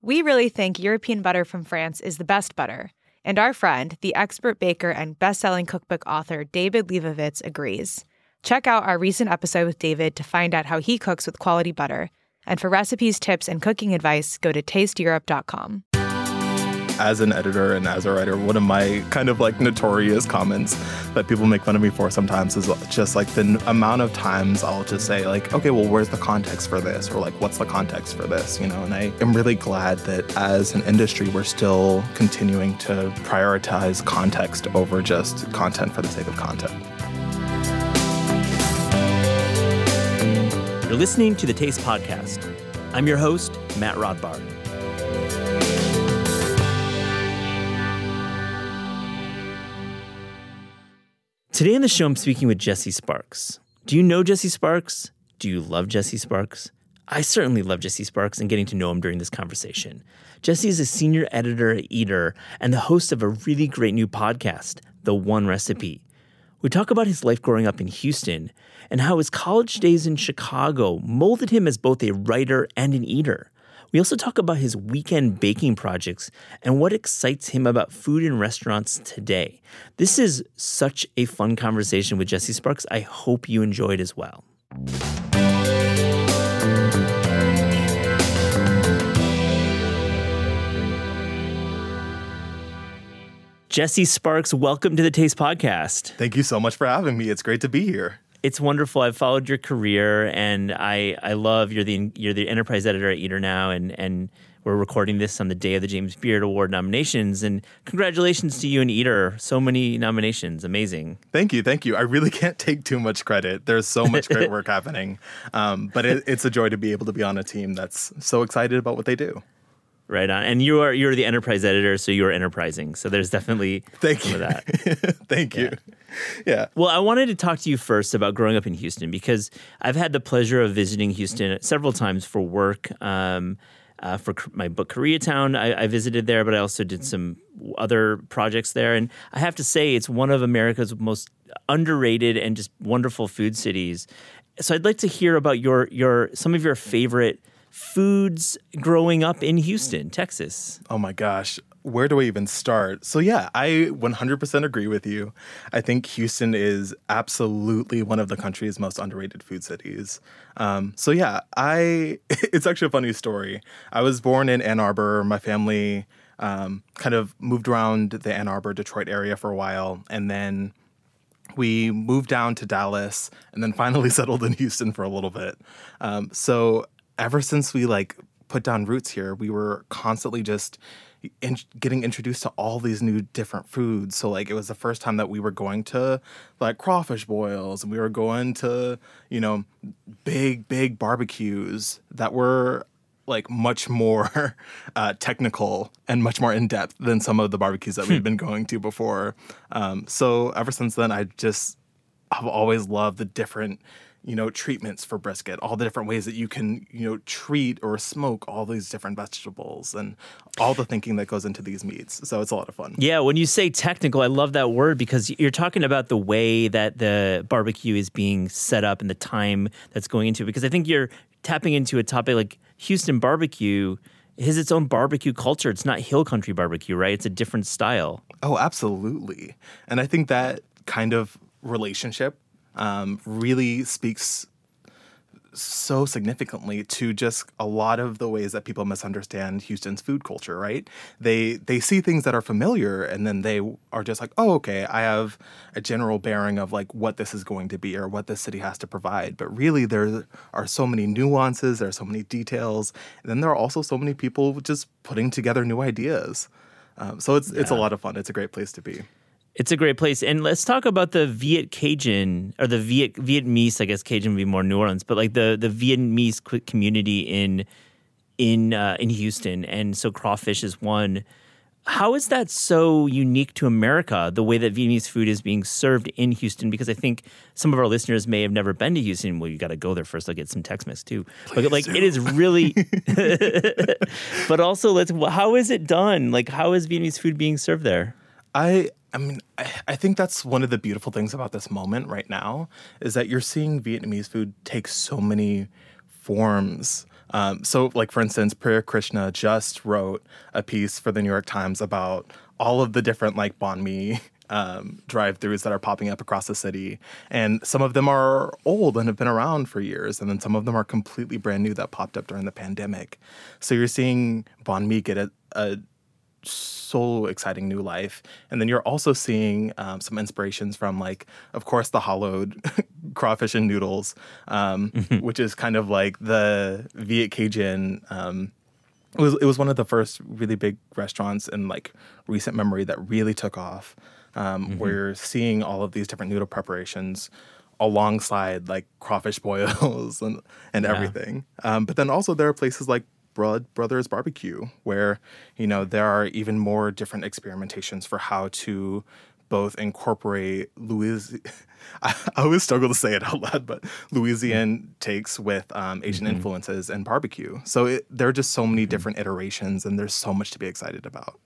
We really think European butter from France is the best butter, and our friend, the expert baker and best-selling cookbook author David Lebovitz agrees. Check out our recent episode with David to find out how he cooks with quality butter. And for recipes, tips, and cooking advice, go to tasteeurope.com as an editor and as a writer, one of my kind of like notorious comments that people make fun of me for sometimes is just like the amount of times I'll just say like, okay, well, where's the context for this? Or like, what's the context for this? You know, and I am really glad that as an industry, we're still continuing to prioritize context over just content for the sake of content. You're listening to the Taste Podcast. I'm your host, Matt Rodbard. Today on the show, I'm speaking with Jesse Sparks. Do you know Jesse Sparks? Do you love Jesse Sparks? I certainly love Jesse Sparks and getting to know him during this conversation. Jesse is a senior editor at Eater and the host of a really great new podcast, The One Recipe. We talk about his life growing up in Houston and how his college days in Chicago molded him as both a writer and an eater. We also talk about his weekend baking projects and what excites him about food and restaurants today. This is such a fun conversation with Jesse Sparks. I hope you enjoyed as well. Jesse Sparks, welcome to the Taste Podcast. Thank you so much for having me. It's great to be here it's wonderful. I've followed your career, and I I love you're the you're the enterprise editor at Eater now, and and we're recording this on the day of the James Beard Award nominations. And congratulations to you and Eater. So many nominations. Amazing. Thank you. Thank you. I really can't take too much credit. There's so much great work happening. Um, but it, it's a joy to be able to be on a team that's so excited about what they do. Right on. And you are you're the enterprise editor, so you are enterprising. So there's definitely Thank some you. of that. Thank you. Yeah. Well, I wanted to talk to you first about growing up in Houston because I've had the pleasure of visiting Houston several times for work. Um, uh, for my book Koreatown, I, I visited there, but I also did some other projects there. And I have to say, it's one of America's most underrated and just wonderful food cities. So I'd like to hear about your your some of your favorite foods growing up in Houston, Texas. Oh my gosh. Where do I even start? So, yeah, I 100% agree with you. I think Houston is absolutely one of the country's most underrated food cities. Um, so, yeah, I, it's actually a funny story. I was born in Ann Arbor. My family um, kind of moved around the Ann Arbor, Detroit area for a while. And then we moved down to Dallas and then finally settled in Houston for a little bit. Um, so ever since we like put down roots here, we were constantly just in, getting introduced to all these new different foods. So like it was the first time that we were going to like crawfish boils and we were going to, you know, big big barbecues that were like much more uh, technical and much more in depth than some of the barbecues that we'd been going to before. Um, so ever since then, I just I've always loved the different you know, treatments for brisket, all the different ways that you can, you know, treat or smoke all these different vegetables and all the thinking that goes into these meats. So it's a lot of fun. Yeah, when you say technical, I love that word because you're talking about the way that the barbecue is being set up and the time that's going into it. Because I think you're tapping into a topic like Houston barbecue has its own barbecue culture. It's not hill country barbecue, right? It's a different style. Oh, absolutely. And I think that kind of relationship um, really speaks so significantly to just a lot of the ways that people misunderstand Houston's food culture, right? They they see things that are familiar and then they are just like, "Oh, okay, I have a general bearing of like what this is going to be or what this city has to provide." But really there are so many nuances, there are so many details, and then there are also so many people just putting together new ideas. Um, so it's yeah. it's a lot of fun. It's a great place to be. It's a great place. And let's talk about the Viet Cajun or the Viet Vietnamese, I guess Cajun would be more New Orleans, but like the the Vietnamese community in in uh, in Houston. And so crawfish is one. How is that so unique to America, the way that Vietnamese food is being served in Houston? Because I think some of our listeners may have never been to Houston. Well, you got to go there first. I'll get some Tex Mex too. Please but like, do. it is really, but also, let's, how is it done? Like, how is Vietnamese food being served there? I I mean, I, I, think that's one of the beautiful things about this moment right now is that you're seeing Vietnamese food take so many forms. Um, so, like for instance, Priya Krishna just wrote a piece for the New York Times about all of the different like banh mi um, drive-throughs that are popping up across the city, and some of them are old and have been around for years, and then some of them are completely brand new that popped up during the pandemic. So you're seeing banh mi get a, a so exciting new life. And then you're also seeing um, some inspirations from, like, of course, the hollowed crawfish and noodles, um, mm-hmm. which is kind of like the Viet Cajun. Um, it was it was one of the first really big restaurants in like recent memory that really took off. Um, mm-hmm. Where you're seeing all of these different noodle preparations alongside like crawfish boils and and yeah. everything. Um, but then also there are places like Blood Brothers Barbecue, where you know there are even more different experimentations for how to both incorporate Louis. I, always struggle to say it out loud, but Louisiana takes with um, Asian mm-hmm. influences and barbecue. So it, there are just so many mm-hmm. different iterations, and there's so much to be excited about.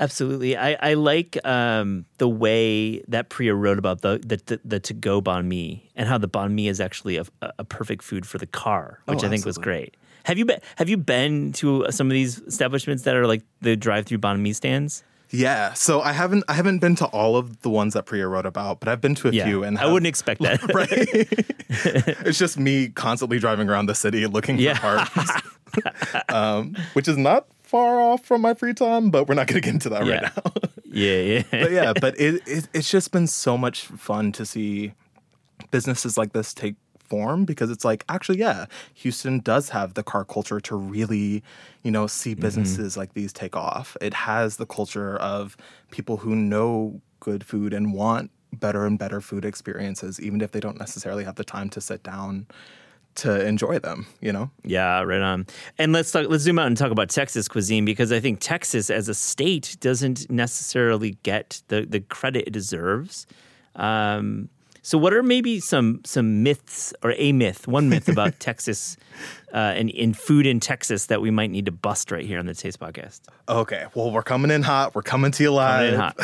Absolutely, I, I like um, the way that Priya wrote about the the, the, the to go banh mi and how the banh mi is actually a, a perfect food for the car, which oh, I think was great. Have you been Have you been to some of these establishments that are like the drive-through banh mi stands? Yeah, so I haven't I haven't been to all of the ones that Priya wrote about, but I've been to a yeah, few, and have, I wouldn't expect that. right? it's just me constantly driving around the city looking for yeah. parts, um, which is not far off from my free time, but we're not going to get into that yeah. right now. yeah, yeah, but yeah, but it, it it's just been so much fun to see businesses like this take form because it's like actually yeah houston does have the car culture to really you know see mm-hmm. businesses mm-hmm. like these take off it has the culture of people who know good food and want better and better food experiences even if they don't necessarily have the time to sit down to enjoy them, you know? Yeah, right on. And let's talk, let's zoom out and talk about Texas cuisine because I think Texas as a state doesn't necessarily get the the credit it deserves. Um, so, what are maybe some some myths or a myth, one myth about Texas uh, and in food in Texas that we might need to bust right here on the Taste Podcast? Okay, well, we're coming in hot. We're coming to you live.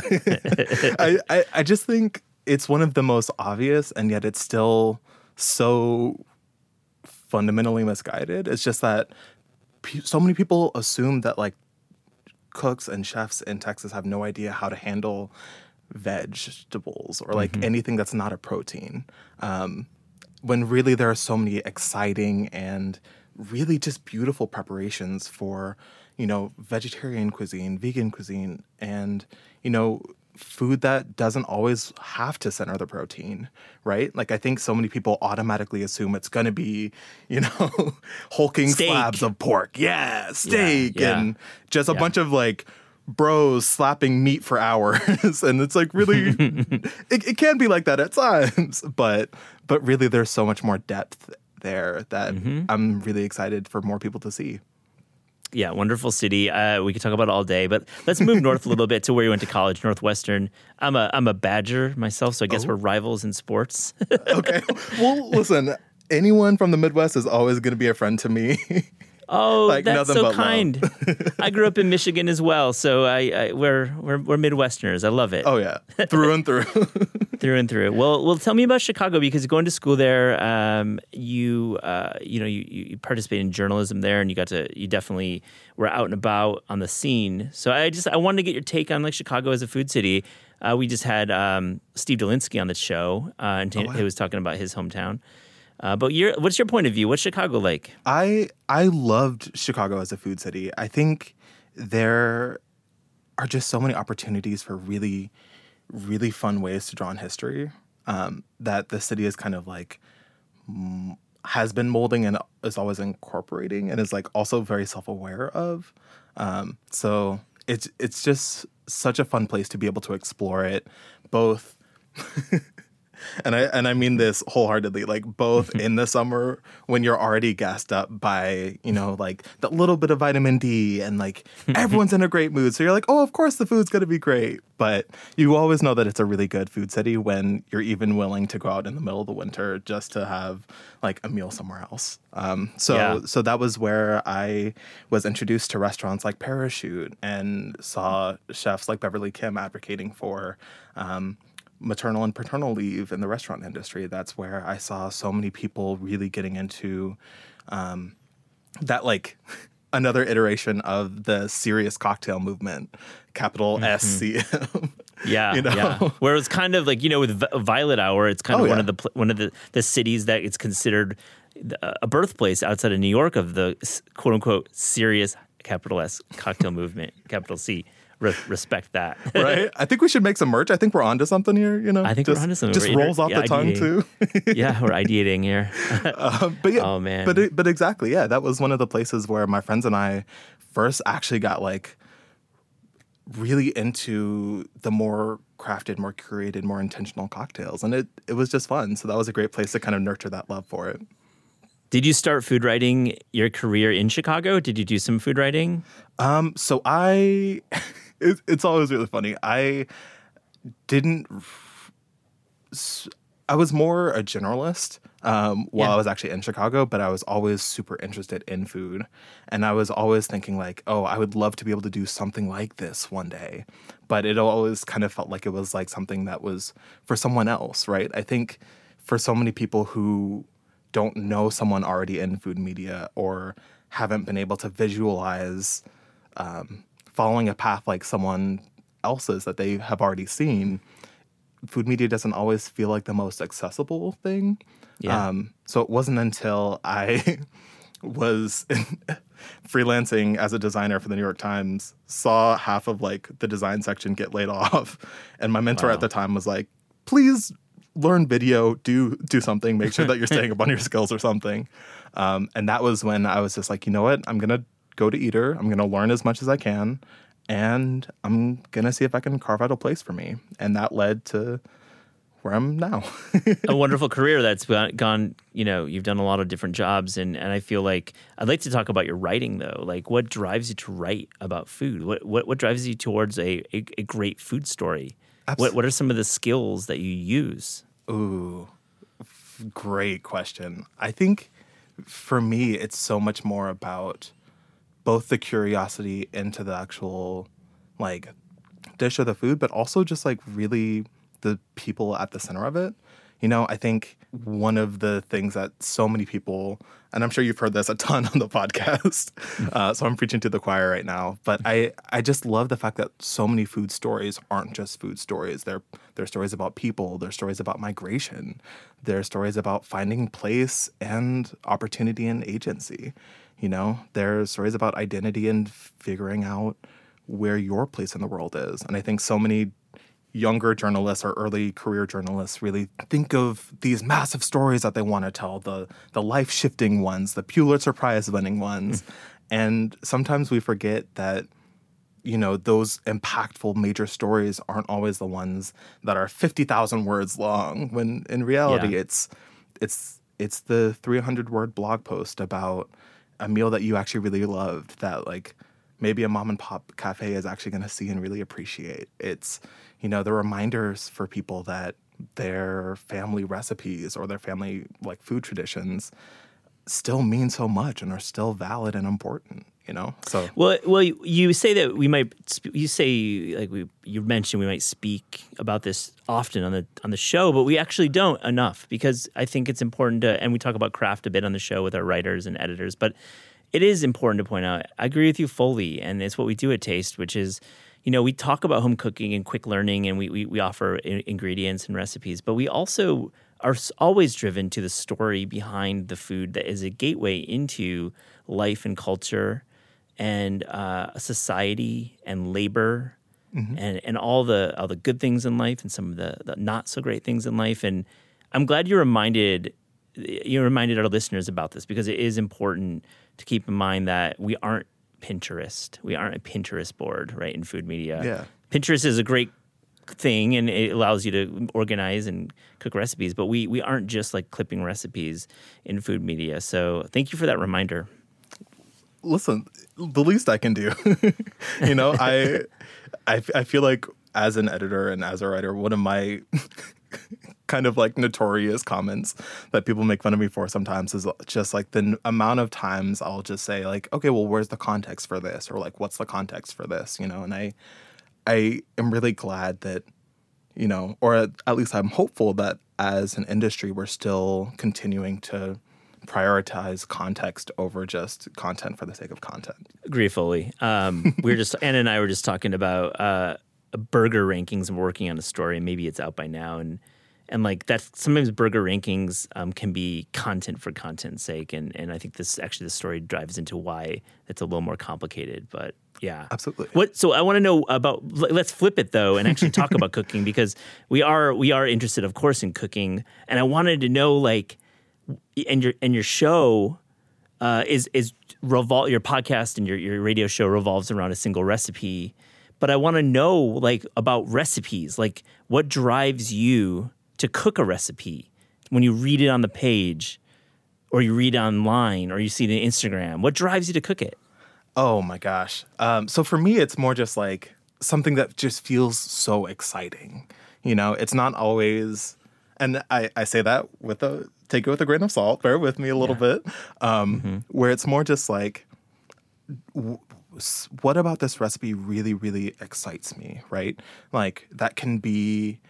I, I I just think it's one of the most obvious, and yet it's still so fundamentally misguided. It's just that so many people assume that like cooks and chefs in Texas have no idea how to handle vegetables or like mm-hmm. anything that's not a protein. Um, when really there are so many exciting and really just beautiful preparations for, you know, vegetarian cuisine, vegan cuisine, and, you know, food that doesn't always have to center the protein, right? Like I think so many people automatically assume it's going to be, you know, hulking steak. slabs of pork. Yeah, steak yeah, yeah. and just a yeah. bunch of like bros slapping meat for hours and it's like really it, it can be like that at times but but really there's so much more depth there that mm-hmm. i'm really excited for more people to see yeah, wonderful city. Uh, we could talk about it all day, but let's move north a little bit to where you went to college, Northwestern. I'm a I'm a Badger myself, so I guess oh. we're rivals in sports. okay. Well, listen, anyone from the Midwest is always going to be a friend to me. Oh, like that's so kind. I grew up in Michigan as well, so I, I, we're we're we're Midwesterners. I love it. Oh yeah, through and through, through and through. Well, well, tell me about Chicago because going to school there, um, you uh, you know you you participated in journalism there, and you got to you definitely were out and about on the scene. So I just I wanted to get your take on like Chicago as a food city. Uh, we just had um, Steve Dolinsky on the show, uh, and oh, wow. he was talking about his hometown. Uh, but what's your point of view? What's Chicago like? I I loved Chicago as a food city. I think there are just so many opportunities for really, really fun ways to draw on history um, that the city is kind of like has been molding and is always incorporating and is like also very self aware of. Um, so it's it's just such a fun place to be able to explore it, both. and I and I mean this wholeheartedly. Like both in the summer when you're already gassed up by you know like that little bit of vitamin D and like everyone's in a great mood, so you're like, oh, of course the food's gonna be great. But you always know that it's a really good food city when you're even willing to go out in the middle of the winter just to have like a meal somewhere else. Um, so yeah. so that was where I was introduced to restaurants like Parachute and saw chefs like Beverly Kim advocating for. Um, maternal and paternal leave in the restaurant industry. That's where I saw so many people really getting into um, that like another iteration of the serious cocktail movement, capital S C M. Yeah, You know? yeah. Where it's kind of like you know with Vi- Violet Hour, it's kind Oh, of one yeah. of the pl- one of the the cities that it's considered a birthplace outside of New York of the quote unquote serious capital S cocktail movement, capital C. Re- respect that. right? I think we should make some merch. I think we're onto something here. You know, I think we're just, onto something. Just We're rolls off the tongue too. yeah, we're ideating here. Um, but yeah, Oh, man. But but exactly, yeah. That was one of the places where my friends and I first actually got like really into the more crafted, more curated, more intentional cocktails, and it it was just fun. So that was a great place to kind of nurture that love for it. Did you start food writing your career in Chicago? Did you do some food writing? Um, so I, it, it's always really funny. I didn't. I was more a generalist um, while Yeah. I was actually in Chicago, but I was always super interested in food, and I was always thinking like, oh, I would love to be able to do something like this one day, but it always kind of felt like it was like something that was for someone else, right? I think for so many people who don't know someone already in food media or haven't been able to visualize um, following a path like someone else's that they have already seen, food media doesn't always feel like the most accessible thing. Yeah. Um, so it wasn't until I was freelancing as a designer for the New York Times, saw half of like the design section get laid off, and my mentor Wow. at the time was like, "Please learn video, do do something, make sure that you're staying up on your skills or something." Um, and that was when I was just like, you know what, I'm gonna go to Eater, I'm gonna learn as much as I can, and I'm gonna see if I can carve out a place for me, and that led to where I'm now. a wonderful career that's gone, you know, you've done a lot of different jobs. And, and I feel like I'd like to talk about your writing though. Like what drives you to write about food? What, what, what drives you towards a, a, a great food story? What, what are some of the skills that you use? Ooh, great question. I think for me, it's so much more about both the curiosity into the actual like dish or the food, but also just like really the people at the center of it. You know, I think one of the things that so many people, and I'm sure you've heard this a ton on the podcast, uh, so I'm preaching to the choir right now. But I, I just love the fact that so many food stories aren't just food stories. They're they're stories about people. They're stories about migration. They're stories about finding place and opportunity and agency. You know, they're stories about identity and figuring out where your place in the world is. And I think so many younger journalists or early career journalists really think of these massive stories that they want to tell the the life shifting ones the Pulitzer Prize winning ones and sometimes we forget that you know those impactful major stories aren't always the ones that are 50,000 words long when in reality Yeah. it's it's it's the 300 word blog post about a meal that you actually really loved that like maybe a mom and pop cafe is actually going to see and really appreciate. It's you know the reminders for people that their family recipes or their family like food traditions still mean so much and are still valid and important you know so Well, well, you- say that we might. You say like we. You mentioned we might speak about this often on the on the show, but we actually don't enough because I think it's important to. And we talk about craft a bit on the show with our writers and editors, but it is important to point out. I agree with you fully, and it's what we do at Taste, which is. You know, we talk about home cooking and quick learning, and we, we, we offer ingredients and recipes, but we also are always driven to the story behind the food that is a gateway into life and culture and uh, society and labor and, and all the all the good things in life and some of the, the not so great things in life. And I'm glad you reminded you reminded our listeners about this because it is important to keep in mind that we aren't Pinterest. We aren't a Pinterest board, right? In food media, Yeah. Pinterest is a great thing and it allows you to organize and cook recipes but we we aren't just like clipping recipes in food media so thank you for that reminder listen, the least I can do. you know, I, I I feel like as an editor and as a writer, one of my kind of like notorious comments that people make fun of me for sometimes is just like the n- amount of times I'll just say like, okay, well, where's the context for this, or like, what's the context for this, you know? And I, I am really glad that, you know, or at at least I'm hopeful that as an industry, we're still continuing to prioritize context over just content for the sake of content. Agree fully. Um, we were just Anna and I were just talking about uh, burger rankings and working on a story. And maybe it's out by now, and and like that's sometimes burger rankings um, can be content for content's sake, and and I think this actually the story drives into why it's a little more complicated, but. Yeah, absolutely. What? So I want to know about. Let's flip it though, and actually talk about cooking because we are we are interested, of course, in cooking, and I wanted to know like, and your and your show uh, is is revol your podcast and your your radio show revolves around a single recipe, but I want to know like about recipes, like what drives you to cook a recipe when you read it on the page, or you read online, or you see it on Instagram. What drives you to cook it? Oh my gosh. Um, so for me, it's more just like something that just feels so exciting. You know, it's not always, and I, I say that with a take it with a grain of salt. Bear with me a little yeah. bit. Um, mm-hmm. Where it's more just like, w- what about this recipe really, really excites me, right? Like that can be,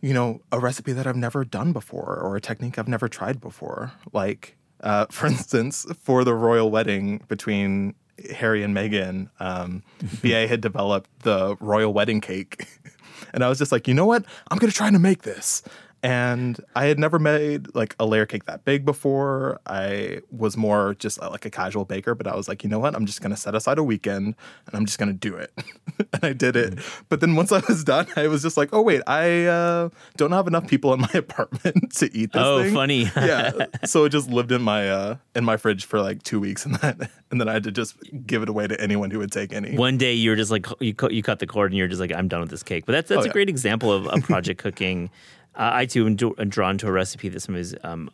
you know, a recipe that I've never done before or a technique I've never tried before. Like uh, for instance, for the royal wedding between Harry and Meghan, um, BA had developed the royal wedding cake. and I was just like, you know what? I'm going to try to make this. And I had never made like a layer cake that big before. I was more just uh, like a casual baker, but I was like, you know what? I'm just going to set aside a weekend and I'm just going to do it. and I did it. Mm. But then once I was done, I was just like, oh, wait, I uh, don't have enough people in my apartment to eat this oh, thing. funny. yeah. So it just lived in my uh, in my fridge for like two weeks and then, and then I had to just give it away to anyone who would take any. One day you were just like, you, you cut the cord and you're just like, I'm done with this cake. But that's, that's oh, a yeah. great example of a project cooking uh, I too am, do, am, drawn to a recipe that sometimes, um,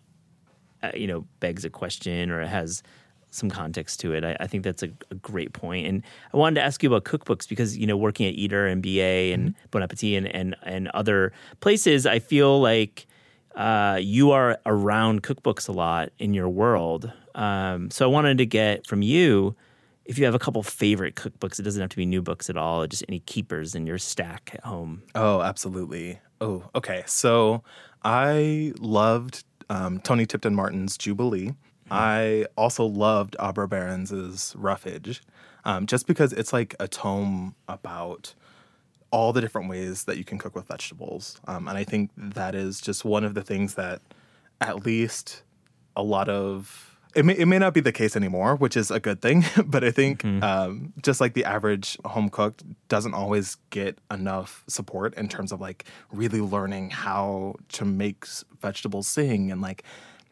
uh, you know, begs a question or it has some context to it. I, I think that's a, a, great point. And I wanted to ask you about cookbooks because you know, working at Eater and BA and mm-hmm. Bon Appetit and, and and other places, I feel like uh, you are around cookbooks a lot in your world. Um, so I wanted to get from you if you have a couple favorite cookbooks. It doesn't have to be new books at all. Just any keepers in your stack at home. Oh, absolutely. Oh, okay. So I loved um, Toni Tipton Martin's Jubilee. Mm-hmm. I also loved Abra Berens's Roughage, um, just because it's like a tome about all the different ways that you can cook with vegetables. Um, and I think that is just one of the things that, at least, a lot of it may, it may not be the case anymore, which is a good thing. But I think mm-hmm. um, just like the average home cook doesn't always get enough support in terms of like really learning how to make vegetables sing and like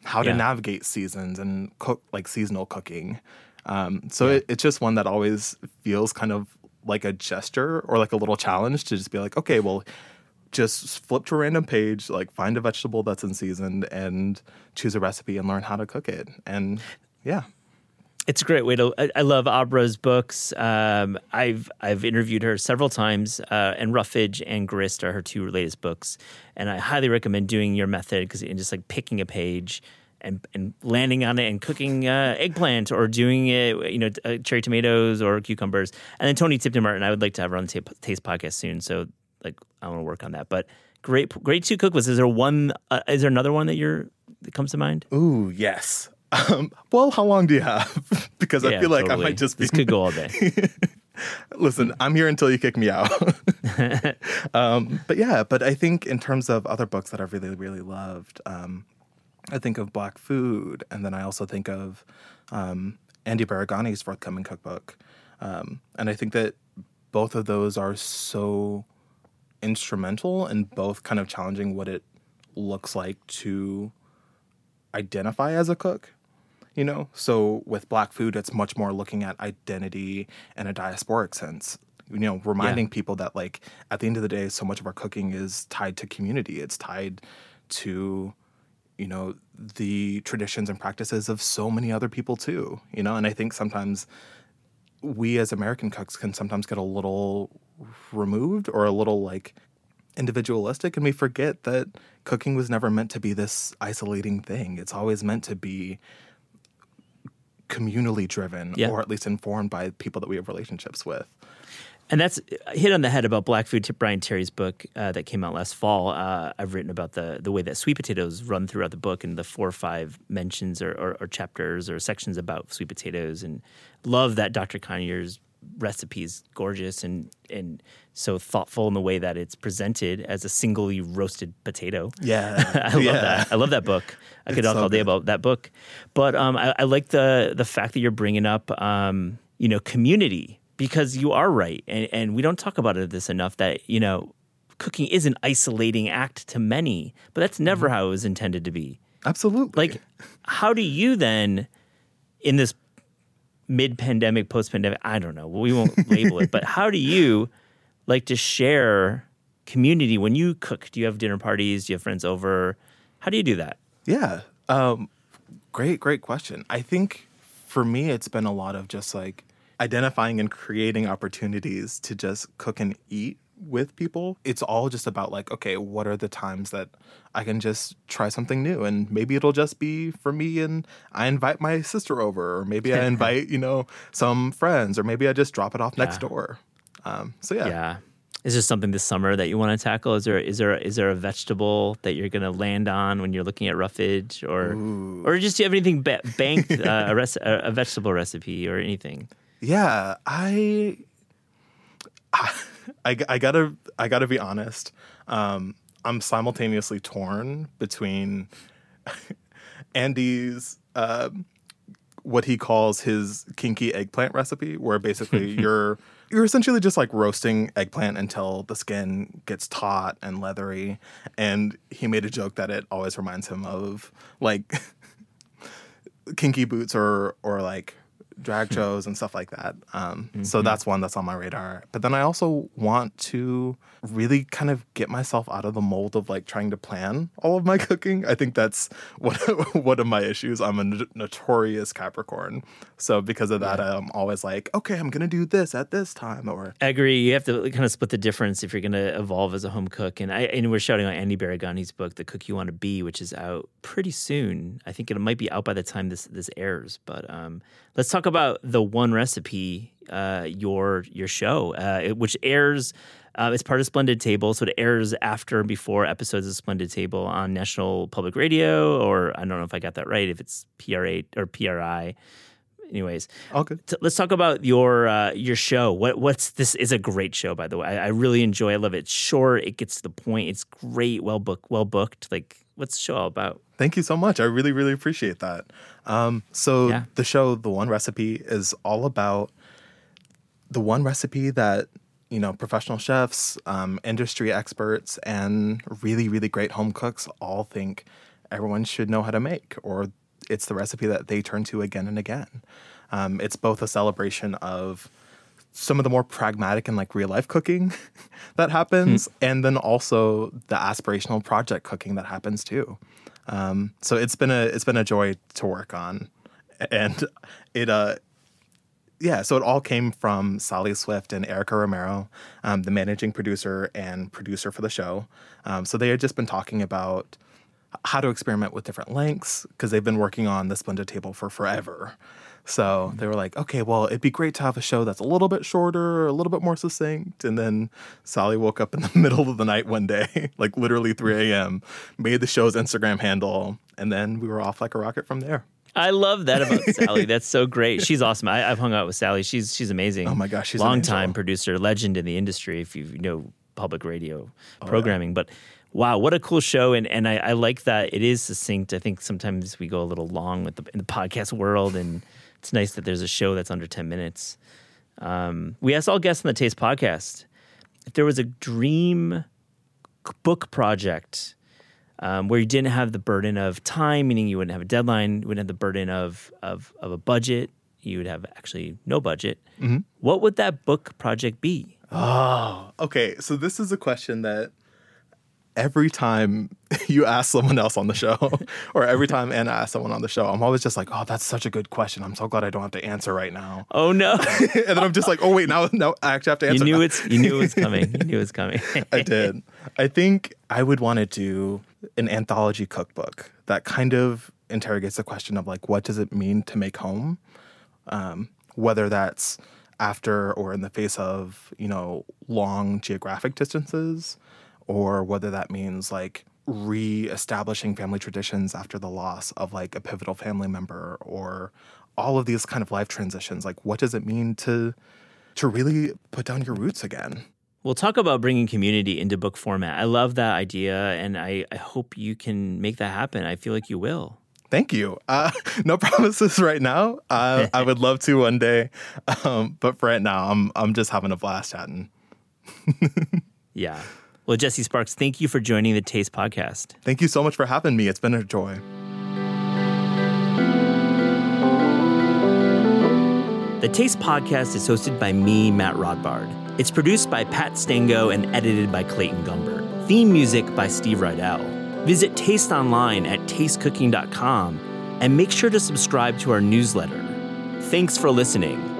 how yeah. to navigate seasons and cook like seasonal cooking. Um, so yeah. it, it's just one that always feels kind of like a gesture or like a little challenge to just be like, okay, well, just flip to a random page, like find a vegetable that's in season and choose a recipe and learn how to cook it. And yeah. It's a great way to. I, love Abra's books. Um, I've I've interviewed her several times, uh, and Roughage and Grist are her two latest books, and I highly recommend doing your method because you're just like picking a page and and landing on it and cooking uh, eggplant or doing it, you know, uh, cherry tomatoes or cucumbers. And then Toni Tipton Martin, I would like to have her on the Taste podcast soon. So like I want to work on that. But great, great two cookbooks. Is there one? Uh, is there another one that you're that comes to mind? Ooh, yes. Um, well, how long do you have? because yeah, I feel like totally. I might just be. This could go all day. Listen, I'm here until you kick me out. um, but yeah, but I think in terms of other books that I've really, really loved, um, I think of Black Food, and then I also think of um, Andy Baragani's forthcoming cookbook. Um, and I think that both of those are so instrumental in both kind of challenging what it looks like to identify as a cook you know? So with black food it's much more looking at identity in a diasporic sense you know reminding yeah. people that like at the end of the day so much of our cooking is tied to community. It's tied to you know the traditions and practices of so many other people too you know? And i think sometimes we as american cooks can sometimes get a little removed or a little like individualistic and we forget that cooking was never meant to be this isolating thing it's always meant to be communally driven yeah. or at least informed by people that we have relationships with And that's uh, hit on the head about black food. Bryant Terry's book uh, that came out last fall. Uh, I've written about the the way that sweet potatoes run throughout the book and the four or five mentions or, or, or chapters or sections about sweet potatoes. And love that Dr. Conyers recipe is gorgeous and and so thoughtful in the way that it's presented as a singly roasted potato. Yeah, I love yeah. that. I love that book. I could talk so all day good. about that book, but um, I, I like the the fact that you're bringing up um, you know community because you are right, and, and we don't talk about it this enough that you know cooking is an isolating act to many, but that's never how it was intended to be. Absolutely. Like, how do you then in this mid-pandemic, post-pandemic? I don't know. We won't label it, but how do you like to share community when you cook? Do you have dinner parties? Do you have friends over? How do you do that? Yeah. Um, great, great question. I think for me, it's been a lot of just like identifying and creating opportunities to just cook and eat with people. It's all just about like, okay, what are the times that I can just try something new? And maybe it'll just be for me and I invite my sister over, or maybe I invite, you know, some friends, or maybe I just drop it off next door. Um, so yeah. Yeah. Is there something this summer that you want to tackle? Is there is there is there a vegetable that you're going to land on when you're looking at roughage, or or just do you have anything ba- banked uh, a, rec- a a vegetable recipe or anything? Yeah, I, I, I gotta, I gotta be honest. Um, I'm simultaneously torn between Andy's, um, what he calls his kinky eggplant recipe, where basically you're you're essentially just like roasting eggplant until the skin gets taut and leathery. And he made a joke that it always reminds him of like kinky boots or or like drag shows and stuff like that. Um, So that's one that's on my radar. But then I also want to really kind of get myself out of the mold of like trying to plan all of my cooking. I think that's one one of my issues. I'm a n- notorious Capricorn, so because of that, I'm always like, okay, I'm gonna do this at this time, or I agree. You have to kind of split the difference if you're going to evolve as a home cook. And I and we're shouting out Andy Baragani's book, The Cook You Want to Be, which is out pretty soon. I think it might be out by the time this this airs. But um, let's talk about the one recipe, uh, your your show, uh, which airs. Uh, it's part of Splendid Table, so it airs after and before episodes of Splendid Table on National Public Radio, or I don't know if I got that right, if it's PRA or PRI. Anyways, all good. T- let's talk about your uh, your show. What what's this is a great show by the way. I, I really enjoy. I love it. It's short. It gets to the point. It's great. Well booked. Well booked. Like what's the show all about? Thank you so much. I really, really appreciate that. Um, so Yeah. the show, the one recipe, is all about the one recipe that you know professional chefs, um, industry experts, and really, really great home cooks all think everyone should know how to make, or it's the recipe that they turn to again and again. Um, it's both a celebration of some of the more pragmatic and like real life cooking that happens, and then also the aspirational project cooking that happens too. Um, so it's been a it's been a joy to work on, and it uh yeah. So it all came from Sally Swift and Erica Romero, um, the managing producer and producer for the show. Um, so they had just been talking about how to experiment with different lengths because they've been working on the Splendid Table for forever. So they were like, okay, well, it'd be great to have a show that's a little bit shorter, a little bit more succinct. And then Sally woke up in the middle of the night one day, like literally 3 a.m., made the show's Instagram handle, and then we were off like a rocket from there. I love that about Sally. That's so great. She's awesome. I, I've hung out with Sally. She's she's amazing. Oh my gosh, she's long time producer, legend in the industry. If you know public radio Oh, programming, but. Wow, what a cool show! And and I, I like that it is succinct. I think sometimes we go a little long with the in the podcast world, and it's nice that there's a show that's under ten minutes. Um, we asked all guests on the Taste podcast if there was a dream book project um, where you didn't have the burden of time, meaning you wouldn't have a deadline, you wouldn't have the burden of of, of a budget, you would have actually no budget. What would that book project be? Oh, okay. So this is a question that every time you ask someone else on the show, or every time Anna asks someone on the show, I'm always just like, "Oh, that's such a good question. I'm so glad I don't have to answer right now." Oh no! and then I'm just like, "Oh wait, now, now I actually have to answer." you answer." knew now." it's you knew it was coming. You knew it was coming. I did. I think I would want to do an anthology cookbook that kind of interrogates the question of like, what does it mean to make home? Um, whether that's after or in the face of, you know, long geographic distances, or whether that means like re-establishing family traditions after the loss of like a pivotal family member or all of these kind of life transitions like what does it mean to to really put down your roots again We'll talk about bringing community into book format. I love that idea, and I, I hope you can make that happen. I feel like you will. Thank you. Uh, no promises right now. Uh, I would love to one day, um, but for right now, I'm I'm just having a blast chatting. yeah. Well, Jesse Sparks, thank you for joining the Taste Podcast. Thank you so much for having me. It's been a joy. The Taste Podcast is hosted by me, Matt Rodbard. It's produced by Pat Stango and edited by Clayton Gumber. Theme music by Steve Rydell. Visit Taste online at tastecooking.com and make sure to subscribe to our newsletter. Thanks for listening.